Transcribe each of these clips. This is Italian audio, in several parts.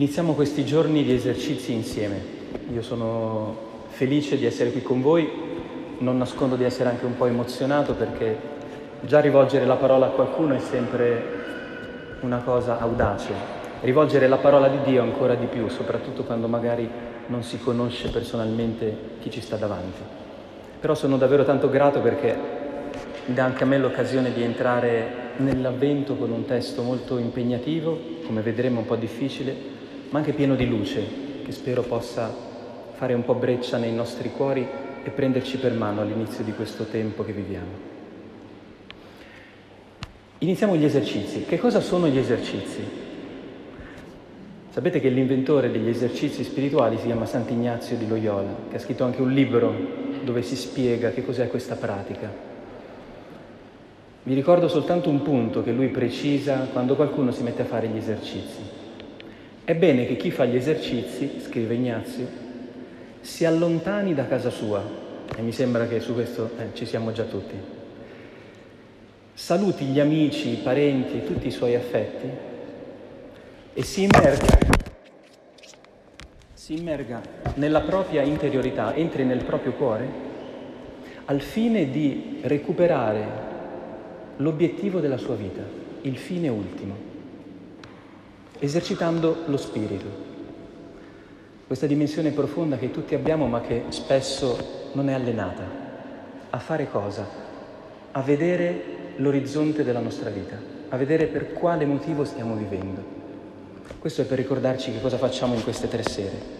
Iniziamo questi giorni di esercizi insieme. Io sono felice di essere qui con voi, non nascondo di essere anche un po' emozionato perché già rivolgere la parola a qualcuno è sempre una cosa audace. Rivolgere la parola di Dio ancora di più, soprattutto quando magari non si conosce personalmente chi ci sta davanti. Però sono davvero tanto grato perché dà anche a me l'occasione di entrare nell'avvento con un testo molto impegnativo, come vedremo un po' difficile, ma anche pieno di luce, che spero possa fare un po' breccia nei nostri cuori e prenderci per mano all'inizio di questo tempo che viviamo. Iniziamo gli esercizi. Che cosa sono gli esercizi? Sapete che l'inventore degli esercizi spirituali si chiama Sant'Ignazio di Loyola, che ha scritto anche un libro dove si spiega che cos'è questa pratica. Vi ricordo soltanto un punto che lui precisa quando qualcuno si mette a fare gli esercizi. È bene che chi fa gli esercizi, scrive Ignazio, si allontani da casa sua, e mi sembra che su questo eh, ci siamo già tutti. Saluti gli amici, i parenti e tutti i suoi affetti e si immerga, si immerga nella propria interiorità, entri nel proprio cuore al fine di recuperare l'obiettivo della sua vita, il fine ultimo, esercitando lo spirito. Questa dimensione profonda che tutti abbiamo ma che spesso non è allenata. A fare cosa? A vedere l'orizzonte della nostra vita, a vedere per quale motivo stiamo vivendo. Questo è per ricordarci che cosa facciamo in queste tre sere.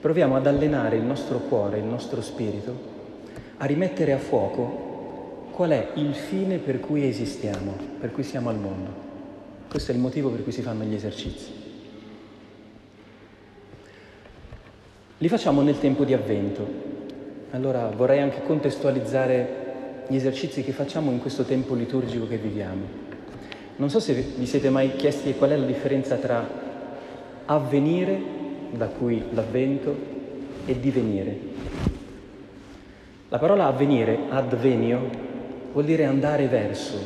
Proviamo ad allenare il nostro cuore, il nostro spirito, a rimettere a fuoco qual è il fine per cui esistiamo, per cui siamo al mondo. Questo è il motivo per cui si fanno gli esercizi. Li facciamo nel tempo di avvento. Allora vorrei anche contestualizzare gli esercizi che facciamo in questo tempo liturgico che viviamo. Non so se vi siete mai chiesti qual è la differenza tra avvenire, da cui l'avvento, e divenire. La parola avvenire, advenio, vuol dire andare verso,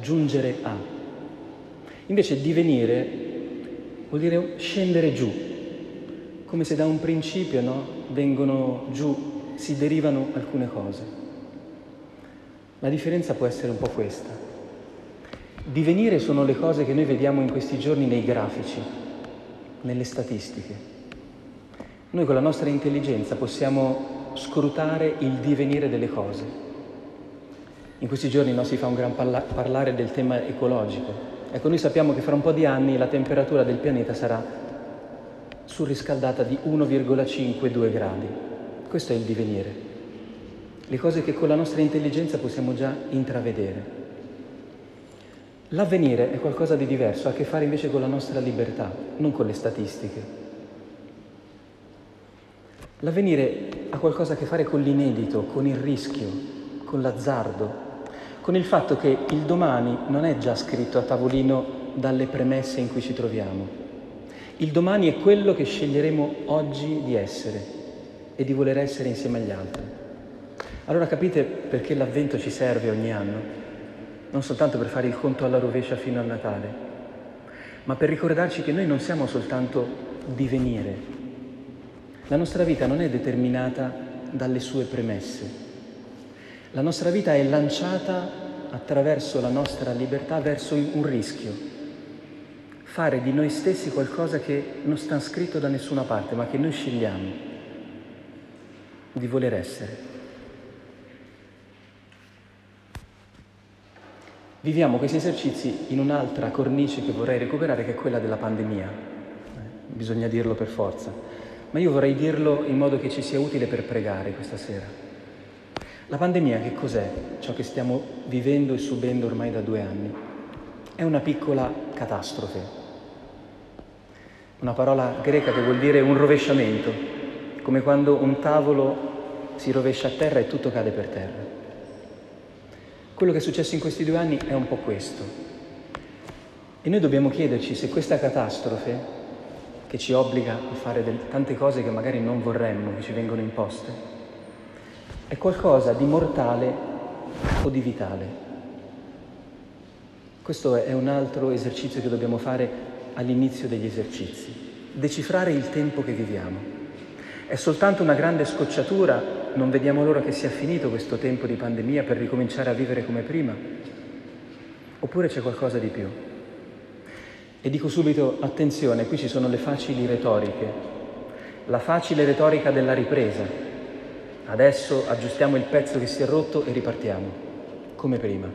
giungere a. Invece divenire vuol dire scendere giù, come se da un principio no, vengono giù, si derivano alcune cose. La differenza può essere un po' questa. Divenire sono le cose che noi vediamo in questi giorni nei grafici, nelle statistiche. Noi con la nostra intelligenza possiamo scrutare il divenire delle cose in questi giorni no, si fa un gran parla- parlare del tema ecologico. Ecco, noi sappiamo che fra un po' di anni la temperatura del pianeta sarà surriscaldata di 1,5-2 gradi. Questo è il divenire. Le cose che con la nostra intelligenza possiamo già intravedere. L'avvenire è qualcosa di diverso, ha a che fare invece con la nostra libertà, non con le statistiche. L'avvenire ha qualcosa a che fare con l'inedito, con il rischio, con l'azzardo, con il fatto che il domani non è già scritto a tavolino dalle premesse in cui ci troviamo. Il domani è quello che sceglieremo oggi di essere e di voler essere insieme agli altri. Allora capite perché l'avvento ci serve ogni anno? Non soltanto per fare il conto alla rovescia fino a Natale, ma per ricordarci che noi non siamo soltanto divenire. La nostra vita non è determinata dalle sue premesse, la nostra vita è lanciata attraverso la nostra libertà verso un rischio, fare di noi stessi qualcosa che non sta scritto da nessuna parte, ma che noi scegliamo di voler essere. Viviamo questi esercizi in un'altra cornice che vorrei recuperare, che è quella della pandemia. Eh, bisogna dirlo per forza, ma io vorrei dirlo in modo che ci sia utile per pregare questa sera. La pandemia che cos'è? Ciò che stiamo vivendo e subendo ormai da due anni. È una piccola catastrofe. Una parola greca che vuol dire un rovesciamento, come quando un tavolo si rovescia a terra e tutto cade per terra. Quello che è successo in questi due anni è un po' questo. E noi dobbiamo chiederci se questa catastrofe, che ci obbliga a fare del, tante cose che magari non vorremmo, che ci vengono imposte, è qualcosa di mortale o di vitale. Questo è un altro esercizio che dobbiamo fare all'inizio degli esercizi. decifrare il tempo che viviamo. È soltanto una grande scocciatura, non vediamo l'ora che sia finito questo tempo di pandemia per ricominciare a vivere come prima? Oppure c'è qualcosa di più? E dico subito, attenzione, qui ci sono le facili retoriche, la facile retorica della ripresa. Adesso aggiustiamo il pezzo che si è rotto e ripartiamo, come prima.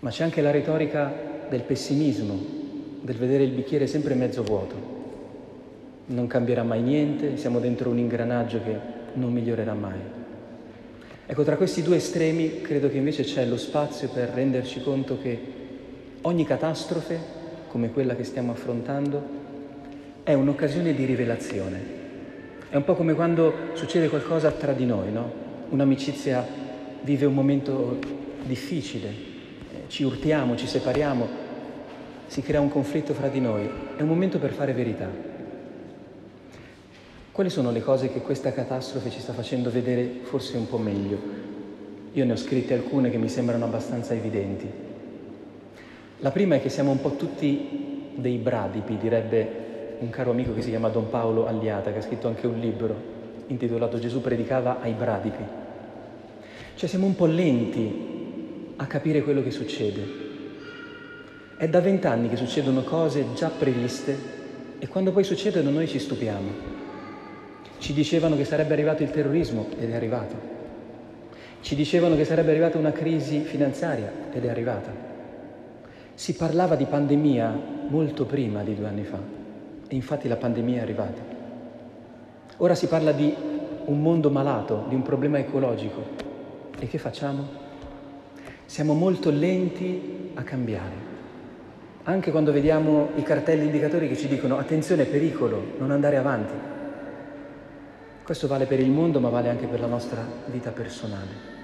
Ma c'è anche la retorica del pessimismo, del vedere il bicchiere sempre mezzo vuoto non cambierà mai niente, siamo dentro un ingranaggio che non migliorerà mai. Ecco, tra questi due estremi credo che invece c'è lo spazio per renderci conto che ogni catastrofe, come quella che stiamo affrontando, è un'occasione di rivelazione. È un po' come quando succede qualcosa tra di noi, no? Un'amicizia vive un momento difficile, eh, ci urtiamo, ci separiamo, si crea un conflitto fra di noi. È un momento per fare verità. Quali sono le cose che questa catastrofe ci sta facendo vedere forse un po' meglio? Io ne ho scritte alcune che mi sembrano abbastanza evidenti. La prima è che siamo un po' tutti dei bradipi, direbbe un caro amico che si chiama Don Paolo Agliata, che ha scritto anche un libro intitolato Gesù predicava ai bradipi. Cioè siamo un po' lenti a capire quello che succede. È da vent'anni che succedono cose già previste e quando poi succedono noi ci stupiamo. Ci dicevano che sarebbe arrivato il terrorismo ed è arrivato. Ci dicevano che sarebbe arrivata una crisi finanziaria ed è arrivata. Si parlava di pandemia molto prima di due anni fa e infatti la pandemia è arrivata. Ora si parla di un mondo malato, di un problema ecologico. E che facciamo? Siamo molto lenti a cambiare. Anche quando vediamo i cartelli indicatori che ci dicono attenzione, pericolo, non andare avanti. Questo vale per il mondo, ma vale anche per la nostra vita personale.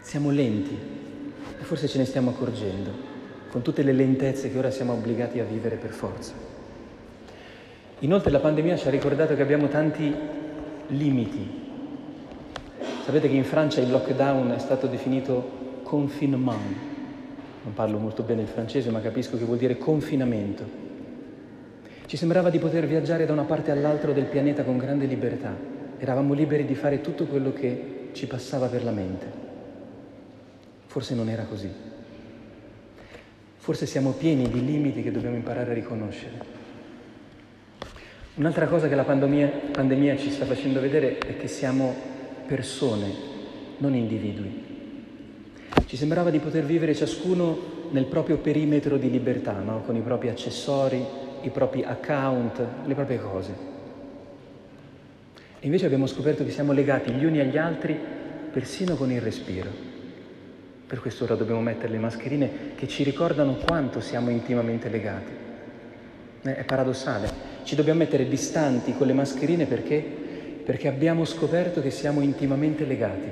Siamo lenti e forse ce ne stiamo accorgendo, con tutte le lentezze che ora siamo obbligati a vivere per forza. Inoltre la pandemia ci ha ricordato che abbiamo tanti limiti. Sapete che in Francia il lockdown è stato definito confinement. Non parlo molto bene il francese, ma capisco che vuol dire confinamento. Ci sembrava di poter viaggiare da una parte all'altra del pianeta con grande libertà eravamo liberi di fare tutto quello che ci passava per la mente. Forse non era così. Forse siamo pieni di limiti che dobbiamo imparare a riconoscere. Un'altra cosa che la pandemia, pandemia ci sta facendo vedere è che siamo persone, non individui. Ci sembrava di poter vivere ciascuno nel proprio perimetro di libertà, no? con i propri accessori, i propri account, le proprie cose. E invece abbiamo scoperto che siamo legati gli uni agli altri persino con il respiro. Per questo ora dobbiamo mettere le mascherine che ci ricordano quanto siamo intimamente legati. Eh, è paradossale. Ci dobbiamo mettere distanti con le mascherine perché? Perché abbiamo scoperto che siamo intimamente legati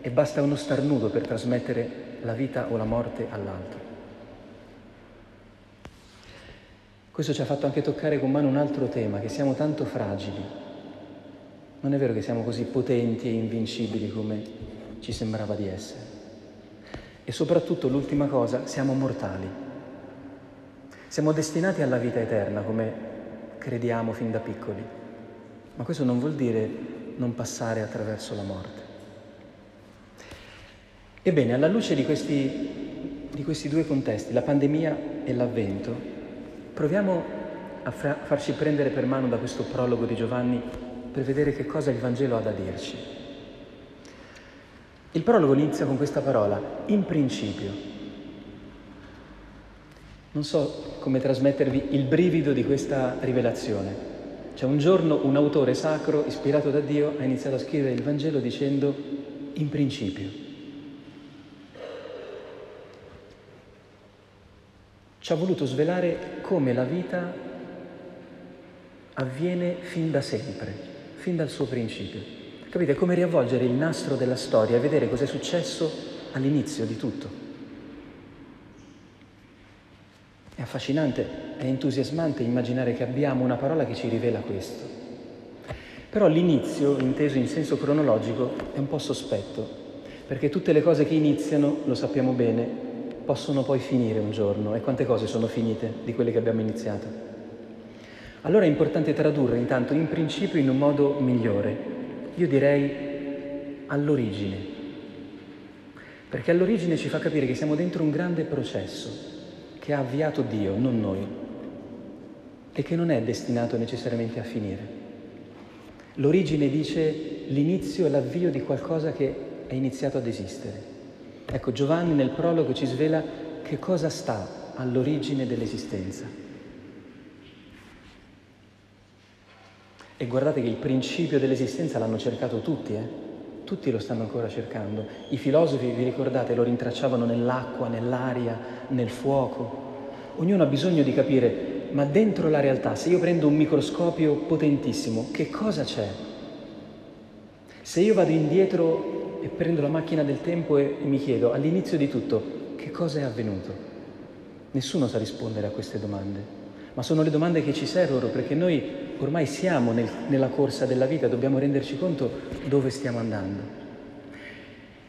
e basta uno starnuto per trasmettere la vita o la morte all'altro. Questo ci ha fatto anche toccare con mano un altro tema, che siamo tanto fragili, non è vero che siamo così potenti e invincibili come ci sembrava di essere. E soprattutto l'ultima cosa, siamo mortali. Siamo destinati alla vita eterna come crediamo fin da piccoli. Ma questo non vuol dire non passare attraverso la morte. Ebbene, alla luce di questi, di questi due contesti, la pandemia e l'avvento, proviamo a fra- farci prendere per mano da questo prologo di Giovanni per vedere che cosa il Vangelo ha da dirci. Il prologo inizia con questa parola, in principio. Non so come trasmettervi il brivido di questa rivelazione. Cioè un giorno un autore sacro, ispirato da Dio, ha iniziato a scrivere il Vangelo dicendo in principio. Ci ha voluto svelare come la vita avviene fin da sempre fin dal suo principio. Capite? È come riavvolgere il nastro della storia e vedere cos'è successo all'inizio di tutto. È affascinante, è entusiasmante immaginare che abbiamo una parola che ci rivela questo. Però l'inizio, inteso in senso cronologico, è un po' sospetto, perché tutte le cose che iniziano, lo sappiamo bene, possono poi finire un giorno. E quante cose sono finite di quelle che abbiamo iniziato? Allora è importante tradurre intanto in principio in un modo migliore. Io direi all'origine. Perché all'origine ci fa capire che siamo dentro un grande processo che ha avviato Dio, non noi, e che non è destinato necessariamente a finire. L'origine dice l'inizio e l'avvio di qualcosa che è iniziato ad esistere. Ecco, Giovanni nel prologo ci svela che cosa sta all'origine dell'esistenza. E guardate che il principio dell'esistenza l'hanno cercato tutti, eh? Tutti lo stanno ancora cercando. I filosofi, vi ricordate, lo rintracciavano nell'acqua, nell'aria, nel fuoco. Ognuno ha bisogno di capire, ma dentro la realtà, se io prendo un microscopio potentissimo, che cosa c'è? Se io vado indietro e prendo la macchina del tempo e, mi chiedo all'inizio di tutto, che cosa è avvenuto? Nessuno sa rispondere a queste domande ma sono le domande che ci servono perché noi ormai siamo nel, nella corsa della vita, dobbiamo renderci conto dove stiamo andando.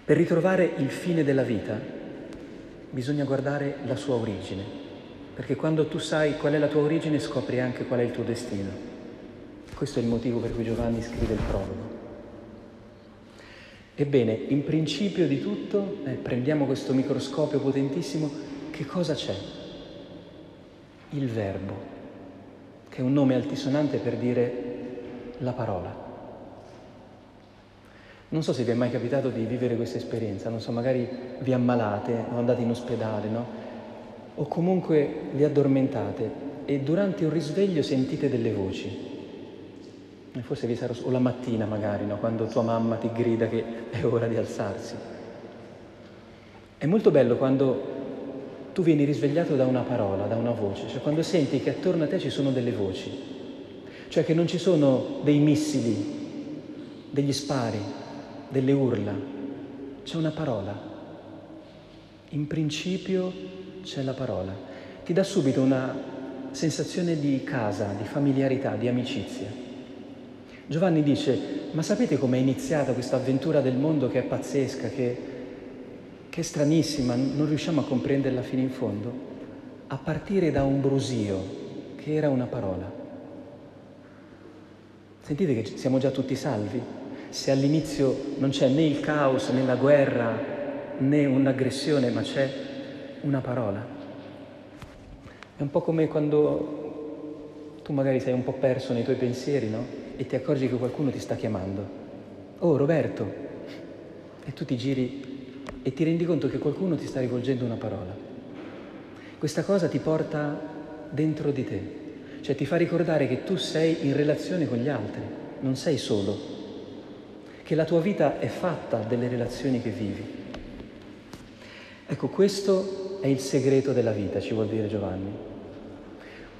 Per ritrovare il fine della vita bisogna guardare la sua origine, perché quando tu sai qual è la tua origine scopri anche qual è il tuo destino. Questo è il motivo per cui Giovanni scrive il prologo. Ebbene, in principio di tutto, eh, prendiamo questo microscopio potentissimo, che cosa c'è? Il verbo, che è un nome altisonante per dire la parola. Non so se vi è mai capitato di vivere questa esperienza, non so, magari vi ammalate o andate in ospedale, no? O comunque vi addormentate e durante un risveglio sentite delle voci. Forse vi sarà, o la mattina magari, no? Quando tua mamma ti grida che è ora di alzarsi. È molto bello quando tu vieni risvegliato da una parola, da una voce, cioè quando senti che attorno a te ci sono delle voci, cioè che non ci sono dei missili, degli spari, delle urla, c'è una parola. In principio c'è la parola. Ti dà subito una sensazione di casa, di familiarità, di amicizia. Giovanni dice, ma sapete com'è iniziata questa avventura del mondo che è pazzesca, che che è stranissima, non riusciamo a comprenderla fino in fondo, a partire da un brusio che era una parola. Sentite che siamo già tutti salvi? Se all'inizio non c'è né il caos né la guerra né un'aggressione, ma c'è una parola. È un po' come quando tu magari sei un po' perso nei tuoi pensieri, no? E ti accorgi che qualcuno ti sta chiamando. Oh, Roberto! E tu ti giri e ti rendi conto che qualcuno ti sta rivolgendo una parola. Questa cosa ti porta dentro di te, cioè ti fa ricordare che tu sei in relazione con gli altri, non sei solo, che la tua vita è fatta delle relazioni che vivi. Ecco, questo è il segreto della vita, ci vuol dire Giovanni.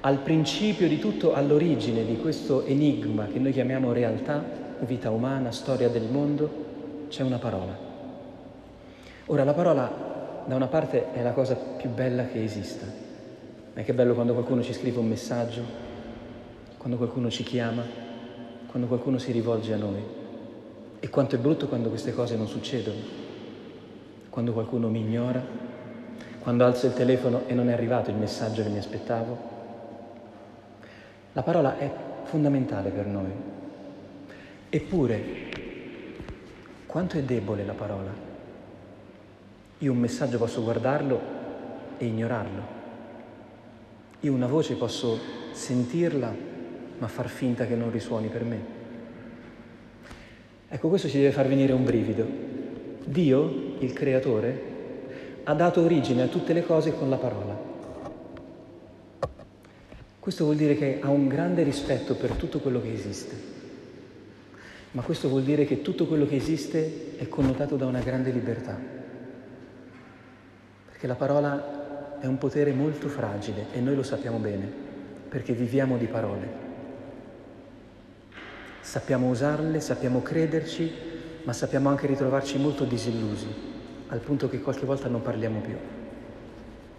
Al principio di tutto, all'origine di questo enigma che noi chiamiamo realtà, vita umana, storia del mondo, c'è una parola. Ora la parola da una parte è la cosa più bella che esista. Ma che bello quando qualcuno ci scrive un messaggio, quando qualcuno ci chiama, quando qualcuno si rivolge a noi. E quanto è brutto quando queste cose non succedono. Quando qualcuno mi ignora, quando alzo il telefono e non è arrivato il messaggio che mi aspettavo. La parola è fondamentale per noi. Eppure, quanto è debole la parola? Io un messaggio posso guardarlo e ignorarlo. Io una voce posso sentirla ma far finta che non risuoni per me. Ecco, questo ci deve far venire un brivido. Dio, il creatore, ha dato origine a tutte le cose con la parola. Questo vuol dire che ha un grande rispetto per tutto quello che esiste, ma questo vuol dire che tutto quello che esiste è connotato da una grande libertà che la parola è un potere molto fragile e noi lo sappiamo bene, perché viviamo di parole. Sappiamo usarle, sappiamo crederci, ma sappiamo anche ritrovarci molto disillusi, al punto che qualche volta non parliamo più.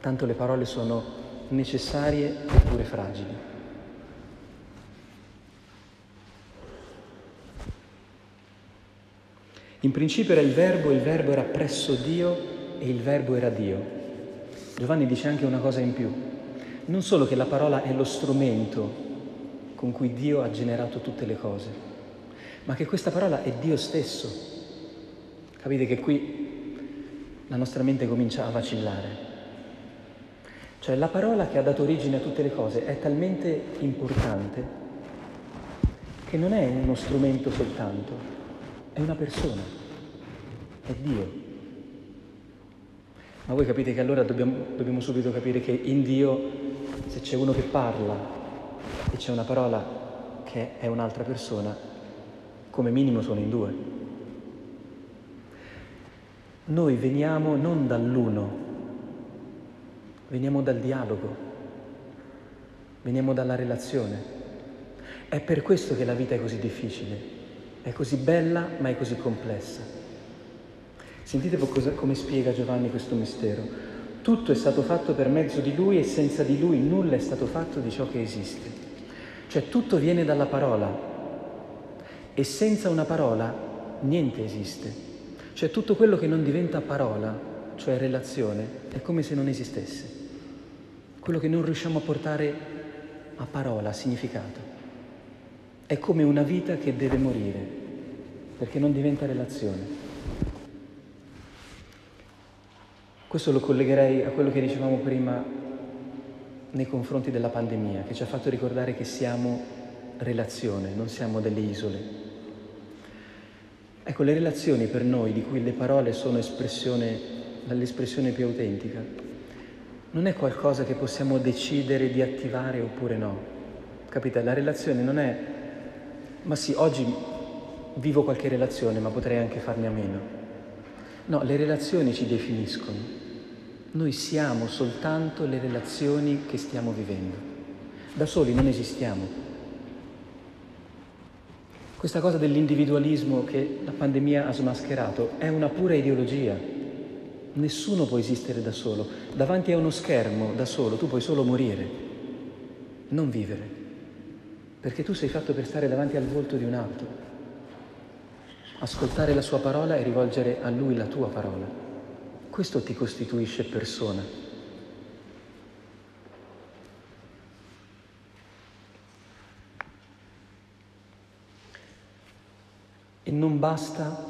Tanto le parole sono necessarie eppure fragili. In principio era il verbo, il verbo era presso Dio e il verbo era Dio. Giovanni dice anche una cosa in più, non solo che la parola è lo strumento con cui Dio ha generato tutte le cose, ma che questa parola è Dio stesso. Capite che qui la nostra mente comincia a vacillare. Cioè la parola che ha dato origine a tutte le cose è talmente importante che non è uno strumento soltanto, è una persona, è Dio. Ma voi capite che allora dobbiamo, dobbiamo subito capire che in Dio, se c'è uno che parla e c'è una parola che è un'altra persona, come minimo sono in due. Noi veniamo non dall'uno, veniamo dal dialogo, veniamo dalla relazione. È per questo che la vita è così difficile, è così bella ma è così complessa. Sentite come spiega Giovanni questo mistero. Tutto è stato fatto per mezzo di Lui e senza di Lui nulla è stato fatto di ciò che esiste. Cioè tutto viene dalla parola e senza una parola niente esiste. Cioè tutto quello che non diventa parola, cioè relazione, è come se non esistesse. Quello che non riusciamo a portare a parola, a significato. È come una vita che deve morire, perché non diventa relazione. Questo lo collegherei a quello che dicevamo prima nei confronti della pandemia, che ci ha fatto ricordare che siamo relazione, non siamo delle isole. Ecco, le relazioni per noi, di cui le parole sono espressione, l'espressione più autentica, non è qualcosa che possiamo decidere di attivare oppure no. Capite? La relazione non è, ma sì, oggi vivo qualche relazione, ma potrei anche farne a meno. No, le relazioni ci definiscono. Noi siamo soltanto le relazioni che stiamo vivendo. Da soli non esistiamo. Questa cosa dell'individualismo che la pandemia ha smascherato è una pura ideologia. Nessuno può esistere da solo. Davanti a uno schermo, da solo, tu puoi solo morire, non vivere. Perché tu sei fatto per stare davanti al volto di un altro, ascoltare la sua parola e rivolgere a lui la tua parola. Questo ti costituisce persona. E non basta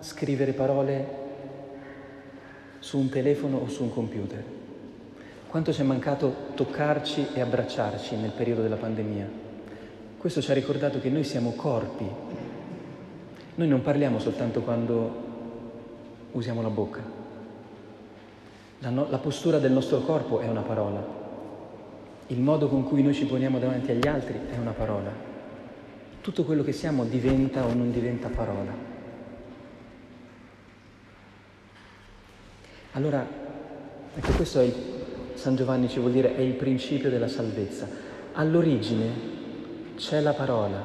scrivere parole su un telefono o su un computer. Quanto ci è mancato toccarci e abbracciarci nel periodo della pandemia. Questo ci ha ricordato che noi siamo corpi. Noi non parliamo soltanto quando usiamo la bocca. La, no, la postura del nostro corpo è una parola, il modo con cui noi ci poniamo davanti agli altri è una parola. Tutto quello che siamo diventa o non diventa parola. Allora, ecco questo è il, San Giovanni ci vuol dire, è il principio della salvezza. All'origine c'è la parola,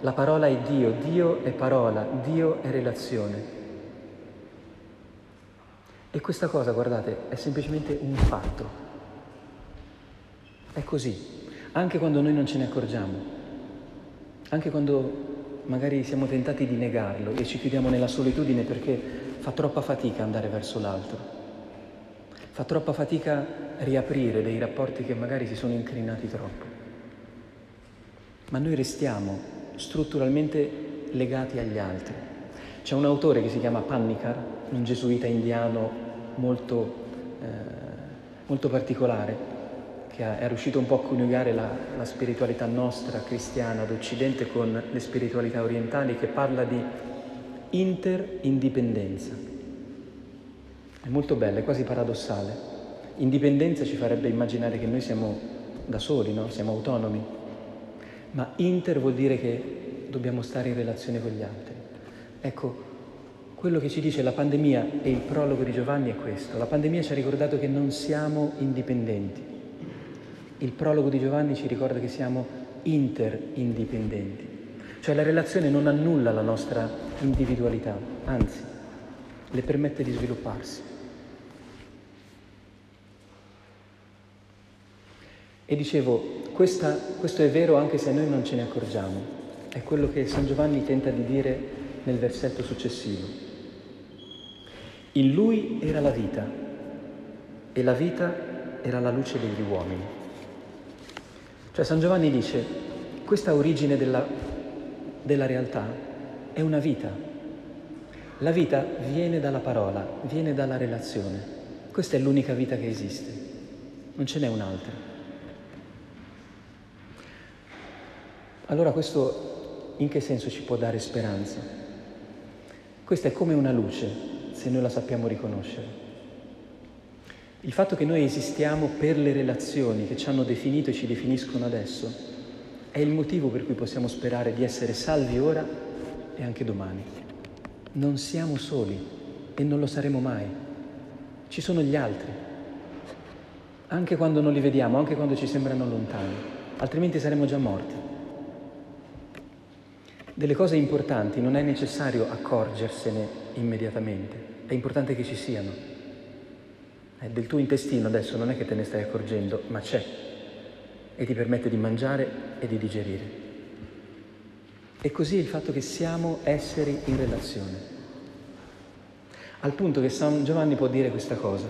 la parola è Dio, Dio è parola, Dio è relazione. E questa cosa, guardate, è semplicemente un fatto. È così, anche quando noi non ce ne accorgiamo, anche quando magari siamo tentati di negarlo e ci chiudiamo nella solitudine perché fa troppa fatica andare verso l'altro, fa troppa fatica riaprire dei rapporti che magari si sono incrinati troppo. Ma noi restiamo strutturalmente legati agli altri. C'è un autore che si chiama Pannikar, un gesuita indiano molto, eh, molto particolare, che è riuscito un po' a coniugare la, la spiritualità nostra cristiana d'Occidente con le spiritualità orientali, che parla di interindipendenza. È molto bella, è quasi paradossale. Indipendenza ci farebbe immaginare che noi siamo da soli, no? siamo autonomi, ma inter vuol dire che dobbiamo stare in relazione con gli altri. Ecco, quello che ci dice la pandemia e il prologo di Giovanni è questo. La pandemia ci ha ricordato che non siamo indipendenti. Il prologo di Giovanni ci ricorda che siamo interindipendenti. Cioè la relazione non annulla la nostra individualità, anzi, le permette di svilupparsi. E dicevo, questa, questo è vero anche se noi non ce ne accorgiamo. È quello che San Giovanni tenta di dire nel versetto successivo. In lui era la vita e la vita era la luce degli uomini. Cioè San Giovanni dice, questa origine della, della realtà è una vita. La vita viene dalla parola, viene dalla relazione. Questa è l'unica vita che esiste, non ce n'è un'altra. Allora questo in che senso ci può dare speranza? Questa è come una luce, se noi la sappiamo riconoscere. Il fatto che noi esistiamo per le relazioni che ci hanno definito e ci definiscono adesso è il motivo per cui possiamo sperare di essere salvi ora e anche domani. Non siamo soli e non lo saremo mai. Ci sono gli altri, anche quando non li vediamo, anche quando ci sembrano lontani, altrimenti saremmo già morti. Delle cose importanti non è necessario accorgersene immediatamente, è importante che ci siano eh, del tuo intestino adesso non è che te ne stai accorgendo, ma c'è e ti permette di mangiare e di digerire. E così il fatto che siamo esseri in relazione. Al punto che San Giovanni può dire questa cosa.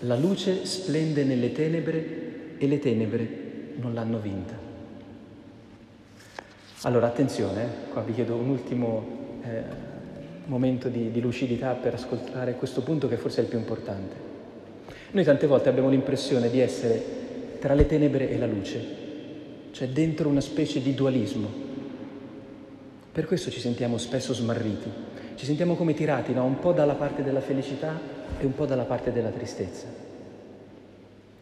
La luce splende nelle tenebre e le tenebre non l'hanno vinta. Allora attenzione, eh? qua vi chiedo un ultimo eh, momento di, di lucidità per ascoltare questo punto che forse è il più importante. Noi tante volte abbiamo l'impressione di essere tra le tenebre e la luce, cioè dentro una specie di dualismo. Per questo ci sentiamo spesso smarriti, ci sentiamo come tirati no? un po' dalla parte della felicità e un po' dalla parte della tristezza.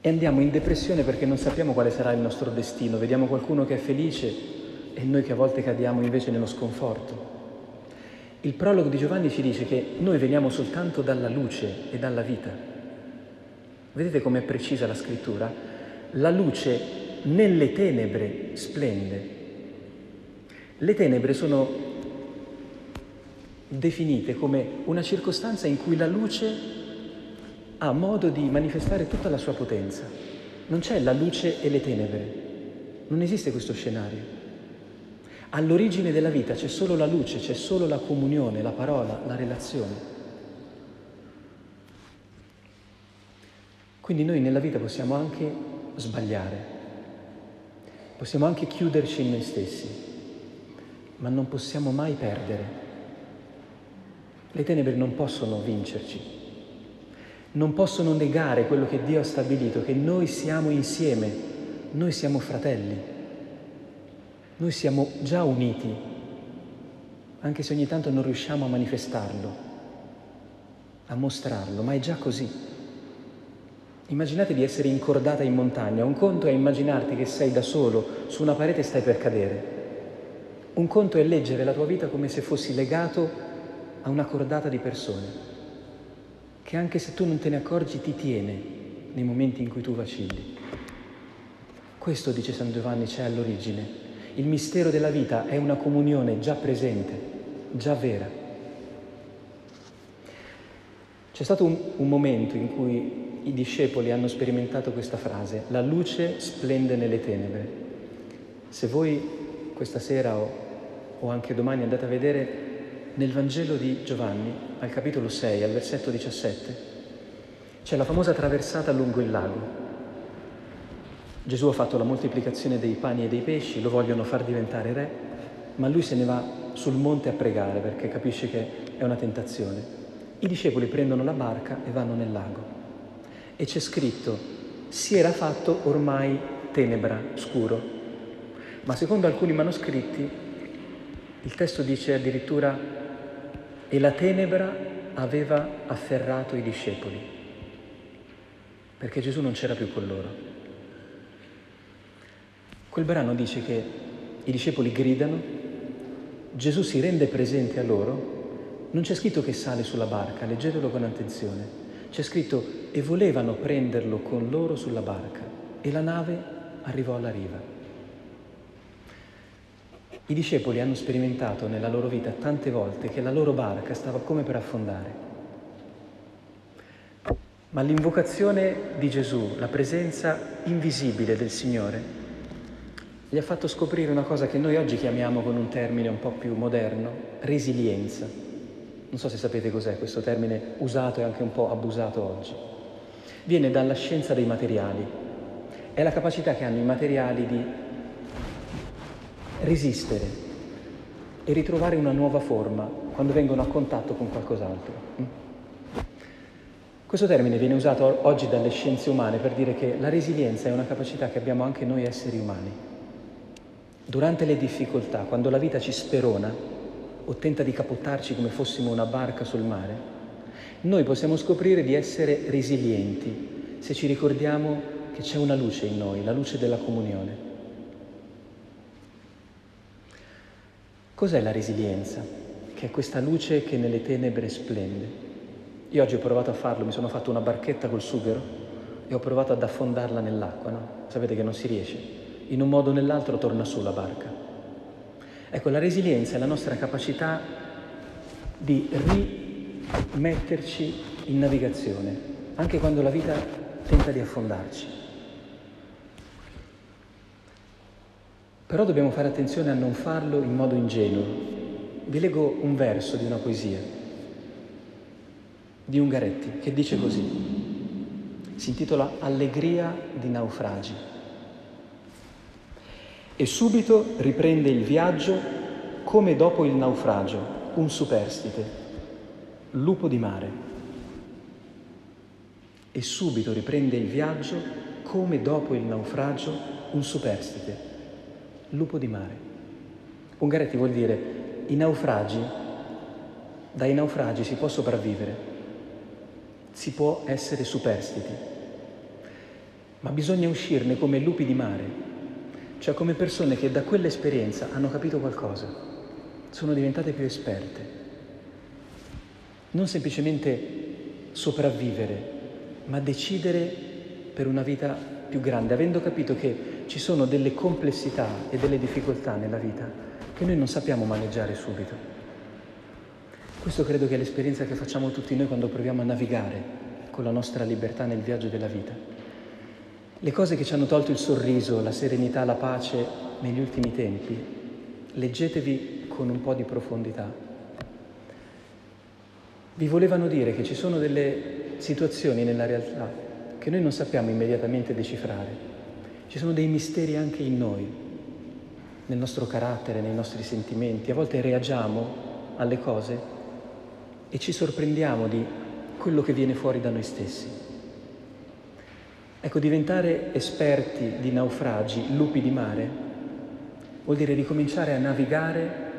E andiamo in depressione perché non sappiamo quale sarà il nostro destino, vediamo qualcuno che è felice e noi che a volte cadiamo invece nello sconforto. Il prologo di Giovanni ci dice che noi veniamo soltanto dalla luce e dalla vita. Vedete com'è precisa la scrittura? La luce nelle tenebre splende. Le tenebre sono definite come una circostanza in cui la luce ha modo di manifestare tutta la sua potenza. Non c'è la luce e le tenebre, non esiste questo scenario. All'origine della vita c'è solo la luce, c'è solo la comunione, la parola, la relazione. Quindi noi nella vita possiamo anche sbagliare, possiamo anche chiuderci in noi stessi, ma non possiamo mai perdere. Le tenebre non possono vincerci, non possono negare quello che Dio ha stabilito, che noi siamo insieme, noi siamo fratelli, noi siamo già uniti, anche se ogni tanto non riusciamo a manifestarlo, a mostrarlo, ma è già così. Immaginate di essere incordata in montagna, un conto è immaginarti che sei da solo su una parete e stai per cadere. Un conto è leggere la tua vita come se fossi legato a una cordata di persone, che anche se tu non te ne accorgi ti tiene nei momenti in cui tu vacilli. Questo, dice San Giovanni, c'è all'origine. Il mistero della vita è una comunione già presente, già vera. C'è stato un, un momento in cui i discepoli hanno sperimentato questa frase, la luce splende nelle tenebre. Se voi questa sera o, o anche domani andate a vedere nel Vangelo di Giovanni, al capitolo 6, al versetto 17, c'è la famosa traversata lungo il lago. Gesù ha fatto la moltiplicazione dei pani e dei pesci, lo vogliono far diventare re, ma lui se ne va sul monte a pregare perché capisce che è una tentazione. I discepoli prendono la barca e vanno nel lago e c'è scritto si era fatto ormai tenebra, scuro. Ma secondo alcuni manoscritti il testo dice addirittura e la tenebra aveva afferrato i discepoli, perché Gesù non c'era più con loro. Quel brano dice che i discepoli gridano, Gesù si rende presente a loro, non c'è scritto che sale sulla barca, leggetelo con attenzione c'è scritto e volevano prenderlo con loro sulla barca e la nave arrivò alla riva. I discepoli hanno sperimentato nella loro vita tante volte che la loro barca stava come per affondare. Ma l'invocazione di Gesù, la presenza invisibile del Signore, gli ha fatto scoprire una cosa che noi oggi chiamiamo con un termine un po' più moderno, resilienza. Non so se sapete cos'è questo termine usato e anche un po' abusato oggi. Viene dalla scienza dei materiali. È la capacità che hanno i materiali di resistere e ritrovare una nuova forma quando vengono a contatto con qualcos'altro. Mm? Questo termine viene usato oggi dalle scienze umane per dire che la resilienza è una capacità che abbiamo anche noi esseri umani. Durante le difficoltà, quando la vita ci sperona o tenta di capottarci come fossimo una barca sul mare, noi possiamo scoprire di essere resilienti se ci ricordiamo che c'è una luce in noi, la luce della comunione. Cos'è la resilienza? Che è questa luce che nelle tenebre splende. Io oggi ho provato a farlo, mi sono fatto una barchetta col sughero e ho provato ad affondarla nell'acqua, no? Sapete che non si riesce. In un modo o nell'altro torna su la barca. Ecco, la resilienza è la nostra capacità di rimetterci in navigazione, anche quando la vita tenta di affondarci. Però dobbiamo fare attenzione a non farlo in modo ingenuo. Vi leggo un verso di una poesia di Ungaretti che dice così. Si intitola Allegria di naufragi. E subito riprende il viaggio come dopo il naufragio, un superstite, lupo di mare. E subito riprende il viaggio come dopo il naufragio, un superstite, lupo di mare. Ungaretti vuol dire i naufragi, dai naufragi si può sopravvivere, si può essere superstiti, ma bisogna uscirne come lupi di mare, cioè come persone che da quell'esperienza hanno capito qualcosa, sono diventate più esperte. Non semplicemente sopravvivere, ma decidere per una vita più grande, avendo capito che ci sono delle complessità e delle difficoltà nella vita che noi non sappiamo maneggiare subito. Questo credo che è l'esperienza che facciamo tutti noi quando proviamo a navigare con la nostra libertà nel viaggio della vita. Le cose che ci hanno tolto il sorriso, la serenità, la pace negli ultimi tempi, leggetevi con un po' di profondità. Vi volevano dire che ci sono delle situazioni nella realtà che noi non sappiamo immediatamente decifrare, ci sono dei misteri anche in noi, nel nostro carattere, nei nostri sentimenti. A volte reagiamo alle cose e ci sorprendiamo di quello che viene fuori da noi stessi. Ecco, diventare esperti di naufragi, lupi di mare, vuol dire ricominciare a navigare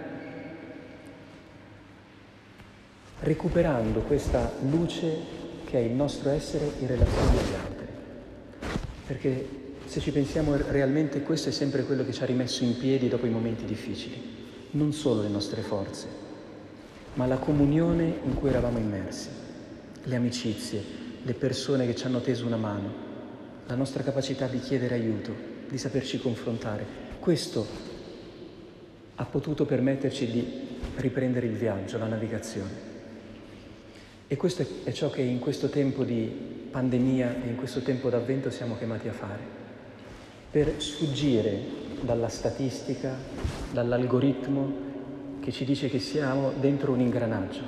recuperando questa luce che è il nostro essere in relazione agli altri. Perché se ci pensiamo realmente questo è sempre quello che ci ha rimesso in piedi dopo i momenti difficili, non solo le nostre forze, ma la comunione in cui eravamo immersi, le amicizie, le persone che ci hanno teso una mano, la nostra capacità di chiedere aiuto, di saperci confrontare. Questo ha potuto permetterci di riprendere il viaggio, la navigazione. E questo è ciò che in questo tempo di pandemia e in questo tempo d'avvento siamo chiamati a fare per sfuggire dalla statistica, dall'algoritmo che ci dice che siamo dentro un ingranaggio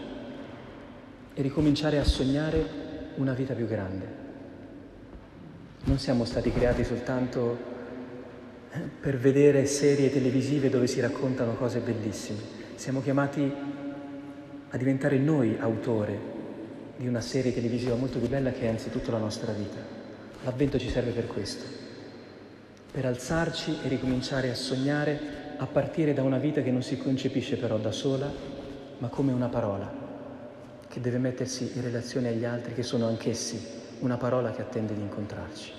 e ricominciare a sognare una vita più grande. Non siamo stati creati soltanto eh, per vedere serie televisive dove si raccontano cose bellissime, siamo chiamati a diventare noi autore di una serie televisiva molto più bella che è anzitutto la nostra vita. L'avvento ci serve per questo. Per alzarci e ricominciare a sognare a partire da una vita che non si concepisce però da sola, ma come una parola, che deve mettersi in relazione agli altri che sono anch'essi una parola che attende di incontrarci.